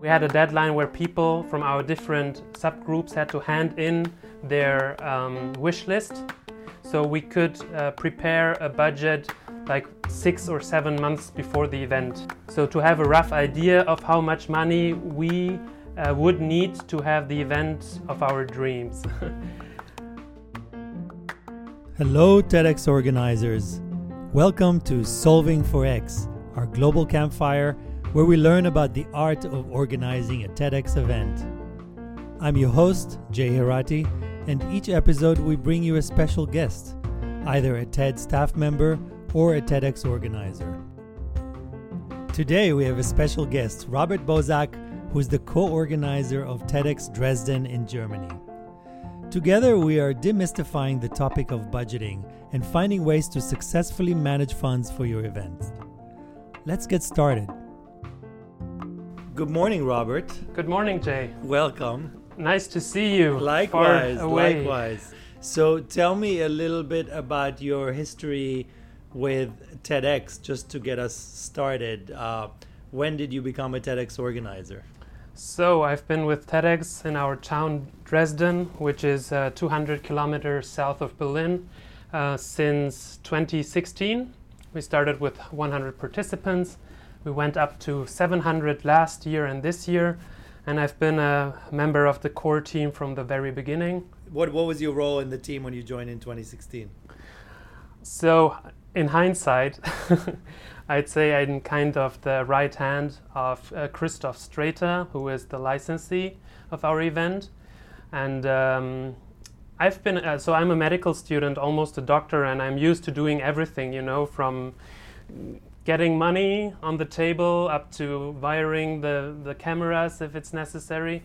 We had a deadline where people from our different subgroups had to hand in their um, wish list so we could uh, prepare a budget like six or seven months before the event. So to have a rough idea of how much money we uh, would need to have the event of our dreams. Hello, TEDx organizers. Welcome to Solving for X, our global campfire where we learn about the art of organizing a TEDx event. I'm your host, Jay Herratti, and each episode we bring you a special guest, either a TED staff member or a TEDx organizer. Today we have a special guest, Robert Bozak, who's the co organizer of TEDx Dresden in Germany. Together, we are demystifying the topic of budgeting and finding ways to successfully manage funds for your events. Let's get started. Good morning, Robert. Good morning, Jay. Welcome. Nice to see you. Likewise, likewise. So, tell me a little bit about your history with TEDx, just to get us started. Uh, when did you become a TEDx organizer? So, I've been with TEDx in our town Dresden, which is uh, 200 kilometers south of Berlin, uh, since 2016. We started with 100 participants we went up to 700 last year and this year, and I've been a member of the core team from the very beginning. What, what was your role in the team when you joined in 2016? So, in hindsight, I'd say I'm kind of the right hand of uh, Christoph Strater, who is the licensee of our event. And um, I've been, uh, so I'm a medical student, almost a doctor, and I'm used to doing everything, you know, from getting money on the table up to wiring the, the cameras if it's necessary.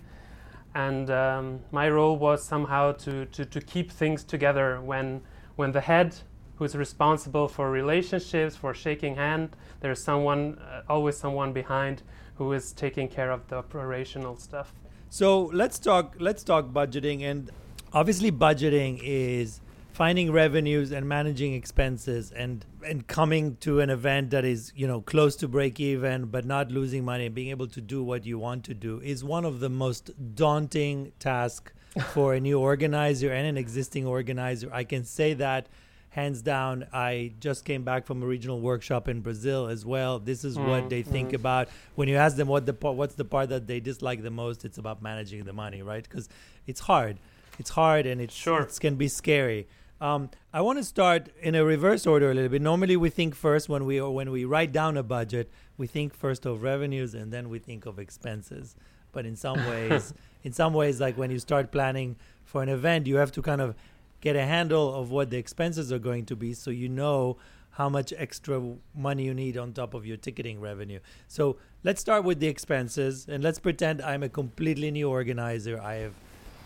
And um, my role was somehow to, to, to keep things together when, when the head who's responsible for relationships, for shaking hand, there's someone, uh, always someone behind who is taking care of the operational stuff. So let's talk, let's talk budgeting. And obviously budgeting is finding revenues and managing expenses and and coming to an event that is you know close to break even but not losing money and being able to do what you want to do is one of the most daunting tasks for a new organizer and an existing organizer. I can say that hands down i just came back from a regional workshop in brazil as well. This is mm, what they think mm. about. When you ask them what the what's the part that they dislike the most it's about managing the money right? Because it's hard. It's hard and it's sure. it can be scary um, I want to start in a reverse order a little bit. Normally, we think first when we when we write down a budget, we think first of revenues and then we think of expenses. But in some ways, in some ways, like when you start planning for an event, you have to kind of get a handle of what the expenses are going to be, so you know how much extra money you need on top of your ticketing revenue. So let's start with the expenses, and let's pretend I'm a completely new organizer. I have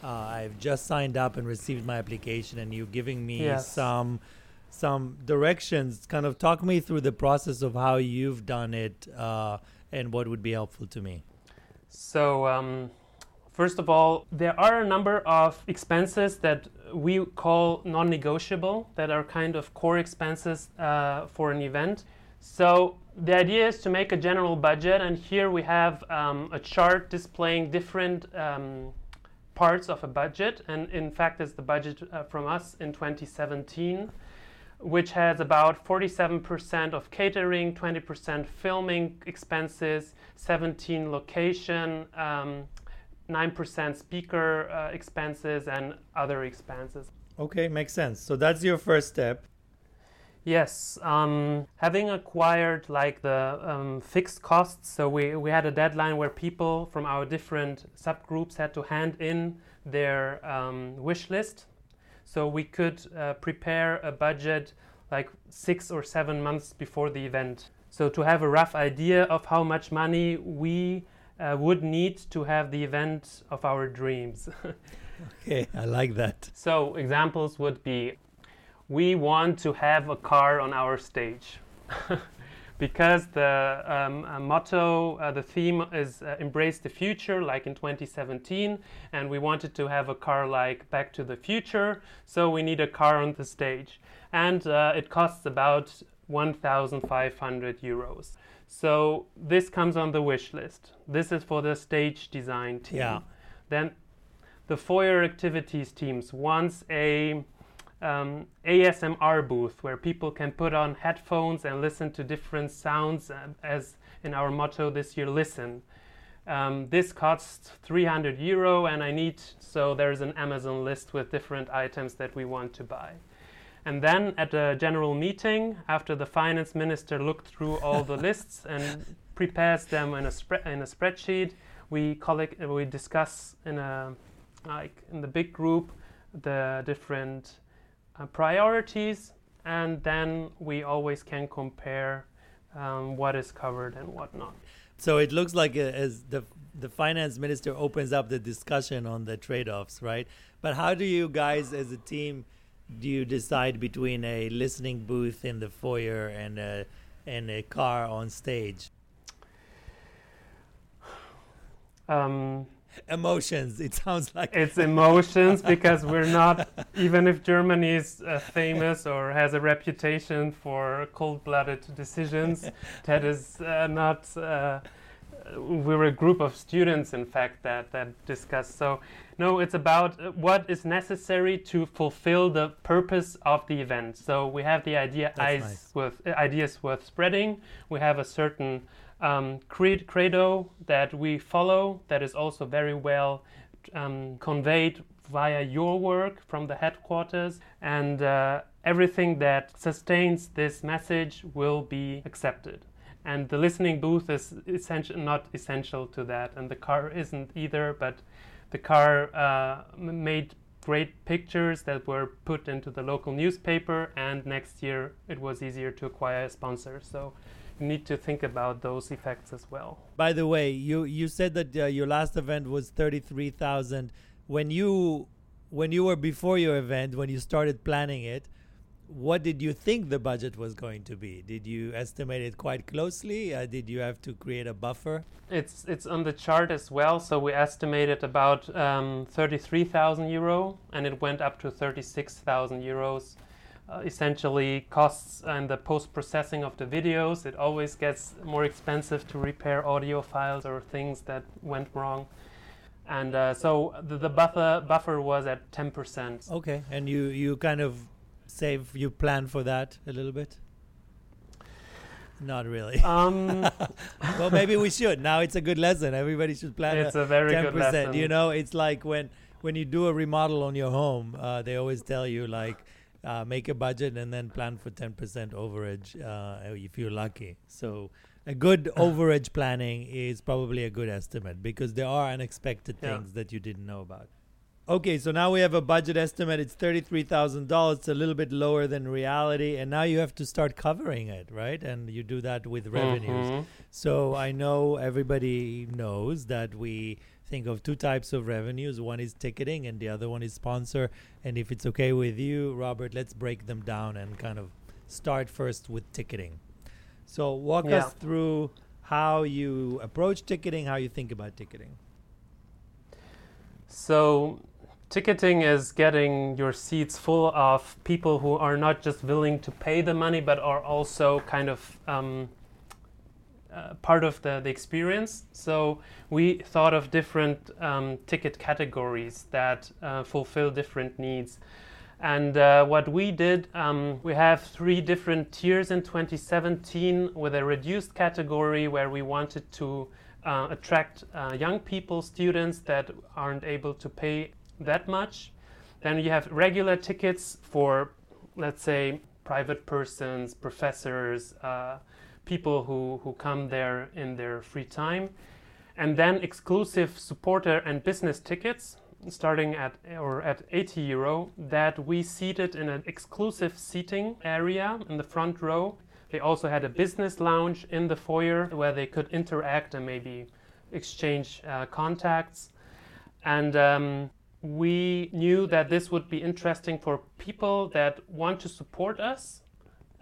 uh, I've just signed up and received my application, and you're giving me yes. some some directions. Kind of talk me through the process of how you've done it uh, and what would be helpful to me. So, um, first of all, there are a number of expenses that we call non negotiable, that are kind of core expenses uh, for an event. So, the idea is to make a general budget, and here we have um, a chart displaying different um, parts of a budget, and in fact, it's the budget uh, from us in 2017, which has about 47% of catering, 20% filming expenses, 17 location, um, 9% speaker uh, expenses, and other expenses. Okay, makes sense. So that's your first step. Yes, um, having acquired like the um, fixed costs, so we, we had a deadline where people from our different subgroups had to hand in their um, wish list. So we could uh, prepare a budget like six or seven months before the event. So to have a rough idea of how much money we uh, would need to have the event of our dreams. okay, I like that. So examples would be we want to have a car on our stage. because the um, uh, motto, uh, the theme is uh, embrace the future, like in 2017, and we wanted to have a car like Back to the Future, so we need a car on the stage. And uh, it costs about 1,500 euros. So this comes on the wish list. This is for the stage design team. Yeah. Then the foyer activities teams wants a um, ASMR booth where people can put on headphones and listen to different sounds, uh, as in our motto this year, listen. Um, this costs 300 euro, and I need so there's an Amazon list with different items that we want to buy. And then at a general meeting, after the finance minister looked through all the lists and prepares them in a, spre- in a spreadsheet, we collect, we discuss in a like in the big group the different uh, priorities, and then we always can compare um, what is covered and what not. So it looks like uh, as the the finance minister opens up the discussion on the trade-offs, right? But how do you guys, as a team, do you decide between a listening booth in the foyer and a and a car on stage? Um, emotions. It sounds like it's emotions because we're not even if Germany is uh, famous or has a reputation for cold-blooded decisions. that is uh, not. Uh, we were a group of students, in fact, that that discussed. So, no, it's about uh, what is necessary to fulfill the purpose of the event. So we have the idea nice. worth, uh, ideas worth spreading. We have a certain um, credo that we follow that is also very well um, conveyed via your work from the headquarters. And uh, everything that sustains this message will be accepted. And the listening booth is essential, not essential to that. And the car isn't either but the car uh, made great pictures that were put into the local newspaper. And next year it was easier to acquire a sponsor. So need to think about those effects as well. By the way, you you said that uh, your last event was thirty three thousand. When you when you were before your event, when you started planning it, what did you think the budget was going to be? Did you estimate it quite closely? Uh, did you have to create a buffer? It's it's on the chart as well. So we estimated about um, thirty three thousand euro, and it went up to thirty six thousand euros uh, essentially costs and the post processing of the videos. It always gets more expensive to repair audio files or things that went wrong. And uh, so the, the, buffer buffer was at 10%. Okay, and you, you kind of save, you plan for that a little bit? Not really. Um, well, maybe we should. Now it's a good lesson. Everybody should plan. It's a, a very 10%. good lesson. You know, it's like when when you do a remodel on your home, uh, they always tell you like uh, make a budget and then plan for 10% overage uh, if you're lucky. So a good overage planning is probably a good estimate because there are unexpected yeah. things that you didn't know about. Okay, so now we have a budget estimate. It's thirty-three thousand dollars. It's a little bit lower than reality, and now you have to start covering it, right? And you do that with revenues. Mm-hmm. So I know everybody knows that we think of two types of revenues. One is ticketing, and the other one is sponsor. And if it's okay with you, Robert, let's break them down and kind of start first with ticketing. So walk yeah. us through how you approach ticketing, how you think about ticketing. So ticketing is getting your seats full of people who are not just willing to pay the money but are also kind of um, uh, part of the, the experience. So we thought of different um, ticket categories that uh, fulfill different needs. And uh, what we did, um, we have three different tiers in 2017 with a reduced category where we wanted to uh, attract uh, young people, students that aren't able to pay that much. Then you have regular tickets for, let's say, private persons, professors, people who, who come there in their free time. And then exclusive supporter and business tickets starting at or at 80 euro that we seated in an exclusive seating area in the front row. They also had a business lounge in the foyer where they could interact and maybe exchange uh, contacts. And um, we knew that this would be interesting for people that want to support us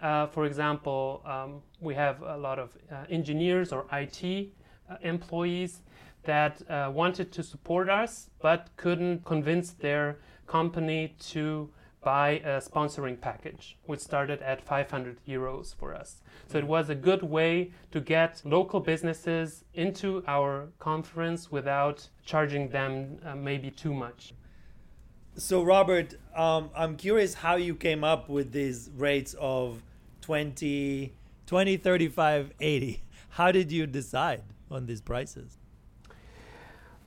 uh, for example, um, we have a lot of uh, engineers or IT uh, employees that uh, wanted to support us but couldn't convince their company to buy a sponsoring package, which started at 500 euros for us. So it was a good way to get local businesses into our conference without charging them uh, maybe too much. So, Robert, um, I'm curious how you came up with these rates of 20, 20, 35, 80. How did you decide on these prices?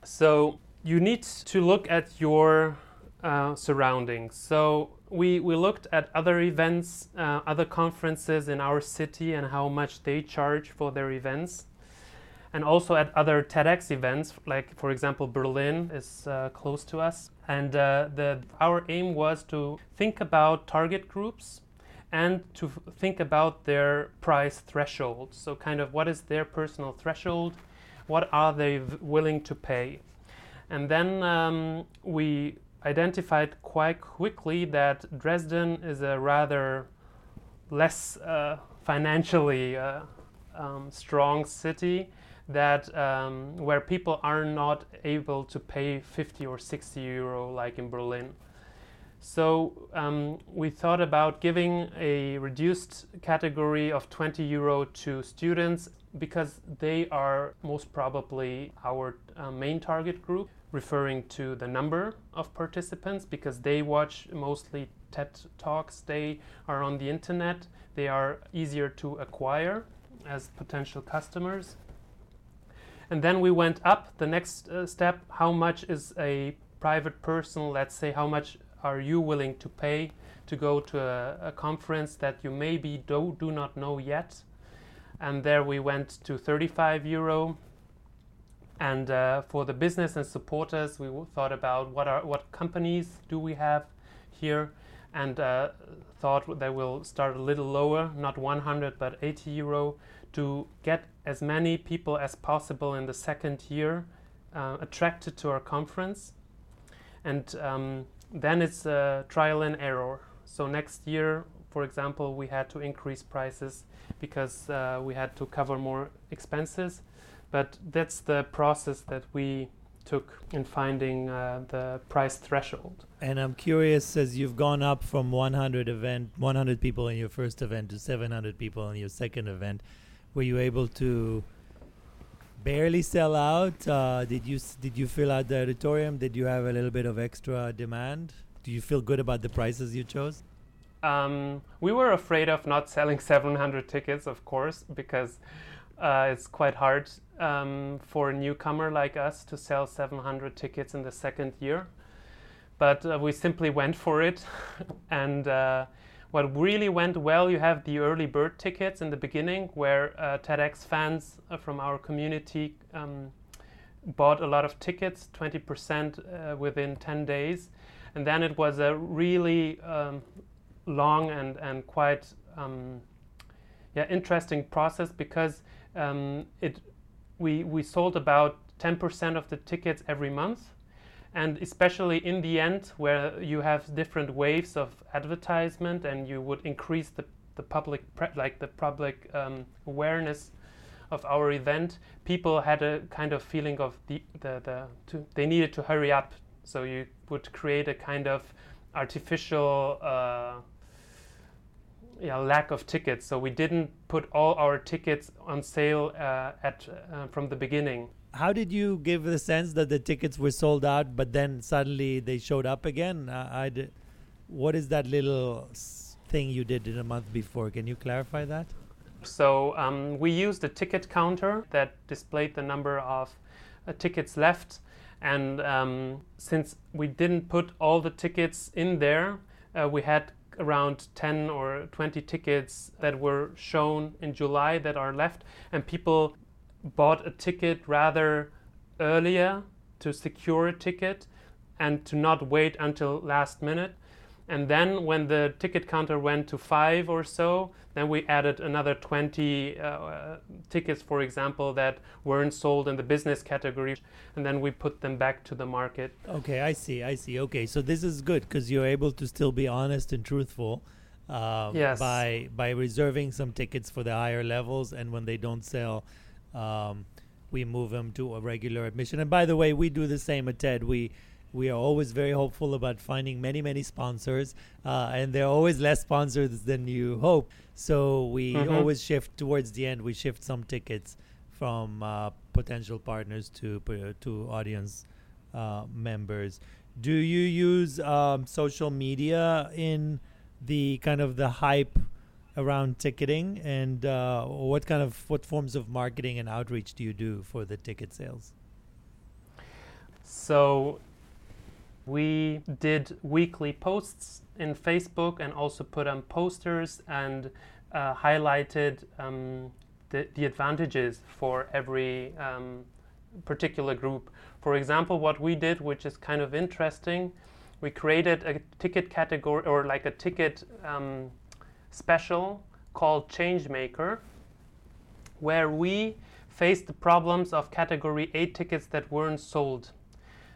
So, you need to look at your uh, surroundings. So, we, we looked at other events, uh, other conferences in our city, and how much they charge for their events and also at other TEDx events, like for example Berlin is uh, close to us. And uh, the our aim was to think about target groups and to think about their price threshold. So kind of what is their personal threshold, what are they willing to pay, and then um, we identified quite quickly that Dresden is a rather less uh, financially uh, um, strong city that um, where people are not able to pay 50 or 60 euro like in Berlin. So um, we thought about giving a reduced category of 20 euro to students because they are most probably our uh, main target group, referring to the number of participants because they watch mostly TED Talks, they are on the internet, they are easier to acquire as potential customers. And then we went up the next uh, step how much is a private person, let's say, how much are you willing to pay to go to a, a conference that you maybe do, do not know yet? And there we went to 35 euro. And uh, for the business and supporters, we thought about what are what companies do we have here, and uh, thought they will start a little lower, not 100 but 80 euro, to get as many people as possible in the second year uh, attracted to our conference. And um, then it's trial and error. So next year, for example, we had to increase prices because uh, we had to cover more expenses. But that's the process that we took in finding uh, the price threshold. And I'm curious, as you've gone up from 100 event, 100 people in your first event to 700 people in your second event, were you able to barely sell out? Uh, did you did you fill out the auditorium? Did you have a little bit of extra demand? Do you feel good about the prices you chose? Um, we were afraid of not selling 700 tickets, of course, because uh, it's quite hard um, for a newcomer like us to sell 700 tickets in the second year. But uh, we simply went for it, and uh, what really went well, you have the early bird tickets in the beginning, where uh, TEDx fans uh, from our community um, bought a lot of tickets, 20% uh, within 10 days. And then it was a really um, long and, and quite um, yeah, interesting process because um, it, we, we sold about 10% of the tickets every month and especially in the end where you have different waves of advertisement and you would increase the, the public like the public um, awareness of our event people had a kind of feeling of the, the, the to, they needed to hurry up. So you would create a kind of artificial uh, yeah, lack of tickets. So we didn't put all our tickets on sale uh, at uh, from the beginning how did you give the sense that the tickets were sold out, but then suddenly they showed up again? Uh, what is that little thing you did in a month before? Can you clarify that? So um, we used a ticket counter that displayed the number of uh, tickets left, and um, since we didn't put all the tickets in there, uh, we had around 10 or 20 tickets that were shown in July that are left, and people bought a ticket rather earlier to secure a ticket and to not wait until last minute. And then when the ticket counter went to five or so, then we added another 20 uh, tickets, for example, that weren't sold in the business category. And then we put them back to the market. Okay, I see. I see. Okay, so this is good because you're able to still be honest and truthful. Uh, yes. By by reserving some tickets for the higher levels, and when they don't sell, um, we move them to a regular admission. And by the way, we do the same at TED. We we are always very hopeful about finding many, many sponsors, uh, and there are always less sponsors than you hope. So we mm-hmm. always shift towards the end. We shift some tickets from uh, potential partners to to audience uh, members. Do you use um, social media in the kind of the hype around ticketing, and uh, what kind of what forms of marketing and outreach do you do for the ticket sales? So we did weekly posts in Facebook and also put on posters and uh, highlighted um, the, the advantages for every um, particular group. For example, what we did, which is kind of interesting, we created a ticket category or like a ticket um, special called Changemaker, where we faced the problems of category A tickets that weren't sold.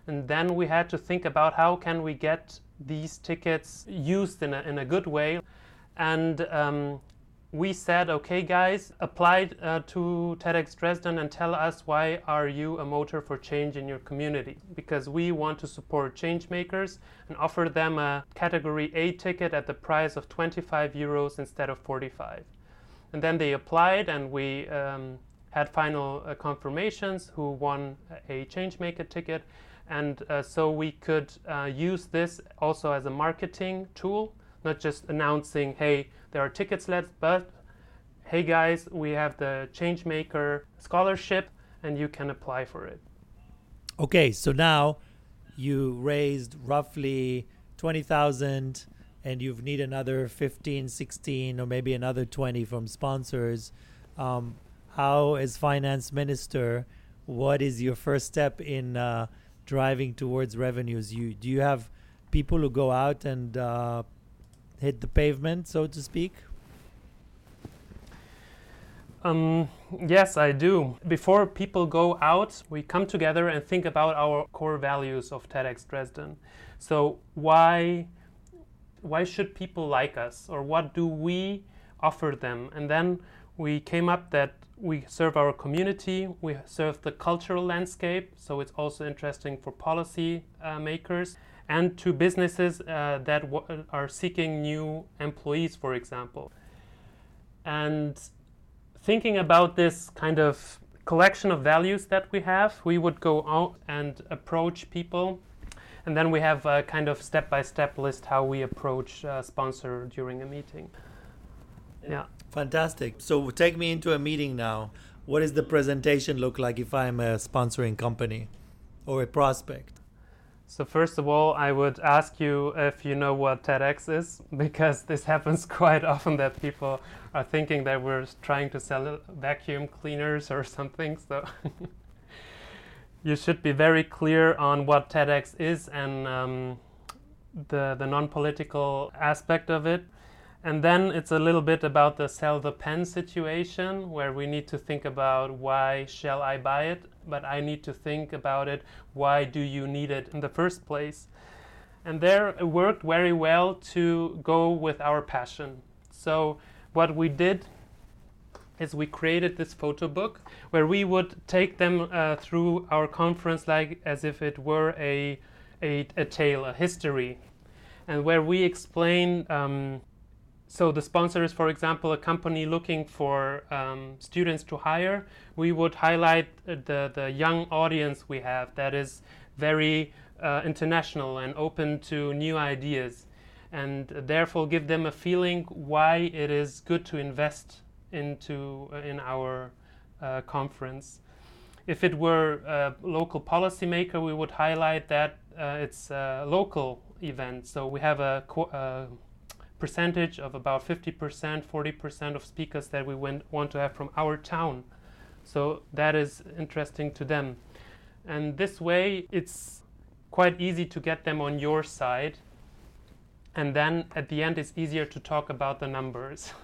And then we had to think about how can we get these tickets used in a, in a good way. And um, we said okay guys apply uh, to tedx dresden and tell us why are you a motor for change in your community. Because we want to support change makers and offer them a category a ticket at the price of 25 euros instead of 45 and then they applied and we um, had final uh, confirmations who won a change maker ticket. And uh, so we could uh, use this also as a marketing tool, not just announcing, hey, there are tickets left, but hey guys, we have the Changemaker scholarship and you can apply for it. Okay, so now you raised roughly 20,000 and you need another 15, 16, or maybe another 20 from sponsors. Um, how, as finance minister, what is your first step in uh, driving towards revenues? You do you have people who go out and uh, hit the pavement, so to speak? Um, yes, I do. Before people go out, we come together and think about our core values of TEDx Dresden. So why why should people like us, or what do we offer them? And then we came up that we serve our community, we serve the cultural landscape, so it's also interesting for policy uh, makers, and to businesses uh, that w- are seeking new employees, for example. And thinking about this kind of collection of values that we have, we would go out and approach people. And then we have a kind of step by step list how we approach a sponsor during a meeting. Yeah. Fantastic. So take me into a meeting now. What does the presentation look like if I'm a sponsoring company or a prospect? So first of all, I would ask you if you know what TEDx is, because this happens quite often that people are thinking that we're trying to sell vacuum cleaners or something. So you should be very clear on what TEDx is and um, the the non-political aspect of it. And then it's a little bit about the sell the pen situation where we need to think about why shall I buy it, but I need to think about it why do you need it in the first place. And there it worked very well to go with our passion. So what we did is we created this photo book where we would take them uh, through our conference like as if it were a, a, a tale, a history, and where we explain um, so the sponsor is, for example, a company looking for um, students to hire. We would highlight the, the young audience we have that is very uh, international and open to new ideas, and therefore give them a feeling why it is good to invest into uh, in our uh, conference. If it were a local policymaker, we would highlight that uh, it's a local event. So we have a uh, percentage of about 50%, 40% of speakers that we want to have from our town. So that is interesting to them. And this way, it's quite easy to get them on your side. And then at the end, it's easier to talk about the numbers.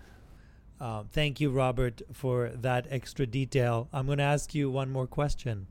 uh, thank you, Robert, for that extra detail. I'm going to ask you one more question.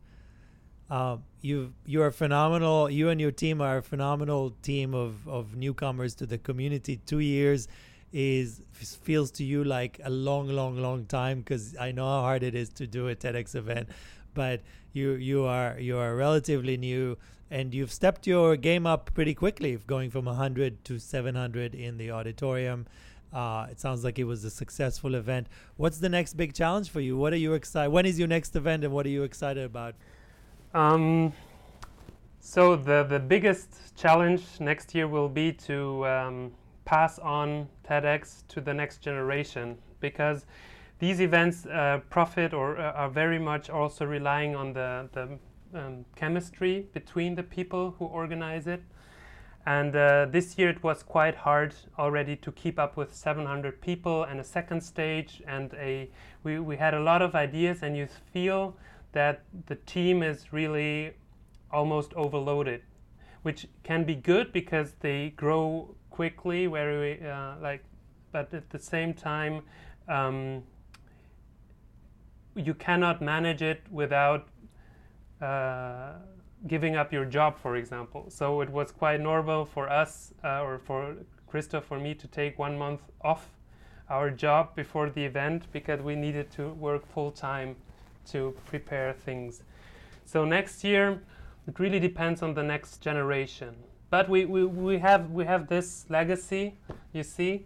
Uh, you you are phenomenal. You and your team are a phenomenal team of, of newcomers to the community. Two years, is feels to you like a long, long, long time because I know how hard it is to do a TEDx event, but you you are you are relatively new and you've stepped your game up pretty quickly, going from 100 to 700 in the auditorium. Uh, it sounds like it was a successful event. What's the next big challenge for you? What are you excited? When is your next event, and what are you excited about? Um, so the the biggest challenge next year will be to um, pass on TEDx to the next generation because these events uh, profit or uh, are very much also relying on the the um, chemistry between the people who organize it. And uh, this year it was quite hard already to keep up with 700 people and a second stage. And a we, we had a lot of ideas, and you feel that the team is really almost overloaded, which can be good because they grow quickly, very uh, like, but at the same time, um, you cannot manage it without uh, giving up your job, for example. So it was quite normal for us, uh, or for Christoph, for me, to take one month off our job before the event because we needed to work full time to prepare things. So next year, it really depends on the next generation. But we, we, we, have, we have this legacy, you see,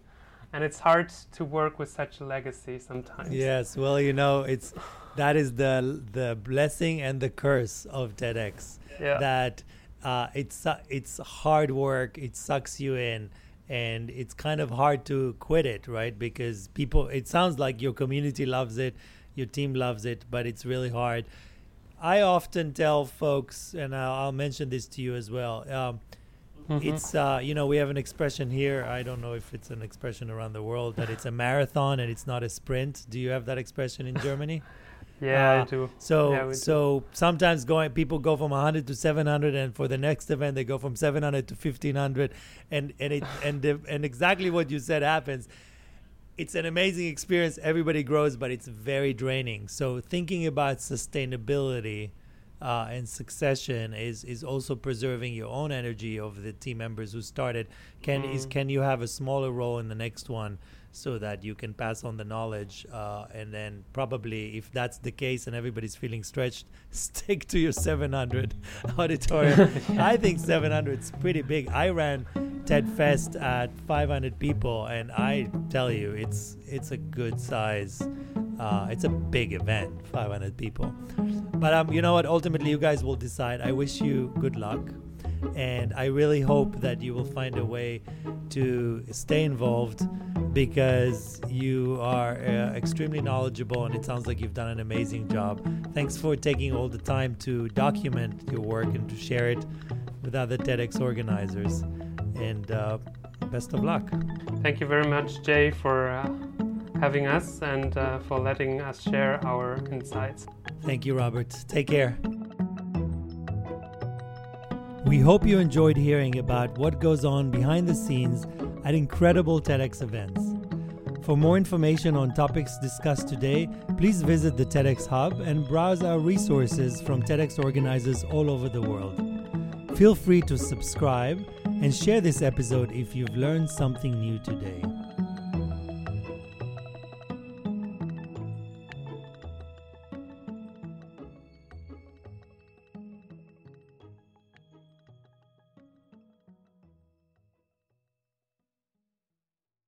and it's hard to work with such a legacy sometimes. Yes, well, you know, it's that is the the blessing and the curse of TEDx. Yeah. That uh, it's it's hard work. It sucks you in, and it's kind of hard to quit it, right? Because people, it sounds like your community loves it, your team loves it, but it's really hard. I often tell folks, and I'll, I'll mention this to you as well. Um, Mm-hmm. It's uh, you know we have an expression here. I don't know if it's an expression around the world that it's a marathon and it's not a sprint. Do you have that expression in Germany? yeah, uh, I do. So yeah, so do. sometimes going people go from 100 to 700, and for the next event they go from 700 to 1500, and and it and the, and exactly what you said happens. It's an amazing experience. Everybody grows, but it's very draining. So thinking about sustainability uh, and succession is is also preserving your own energy of the team members who started. Can mm. is can you have a smaller role in the next one so that you can pass on the knowledge uh, and then probably if that's the case and everybody's feeling stretched, stick to your 700 auditorium. I think 700 is pretty big. I ran TED Fest at 500 people, and I tell you, it's it's a good size uh, it's a big event, 500 people. But um, you know what? Ultimately, you guys will decide. I wish you good luck. And I really hope that you will find a way to stay involved because you are uh, extremely knowledgeable and it sounds like you've done an amazing job. Thanks for taking all the time to document your work and to share it with other TEDx organizers. And uh, best of luck. Thank you very much, Jay, for. Uh having us and uh, for letting us share our insights. Thank you, Robert. Take care. We hope you enjoyed hearing about what goes on behind the scenes at incredible TEDx events. For more information on topics discussed today, please visit the TEDx Hub and browse our resources from TEDx organizers all over the world. Feel free to subscribe and share this episode if you've learned something new today.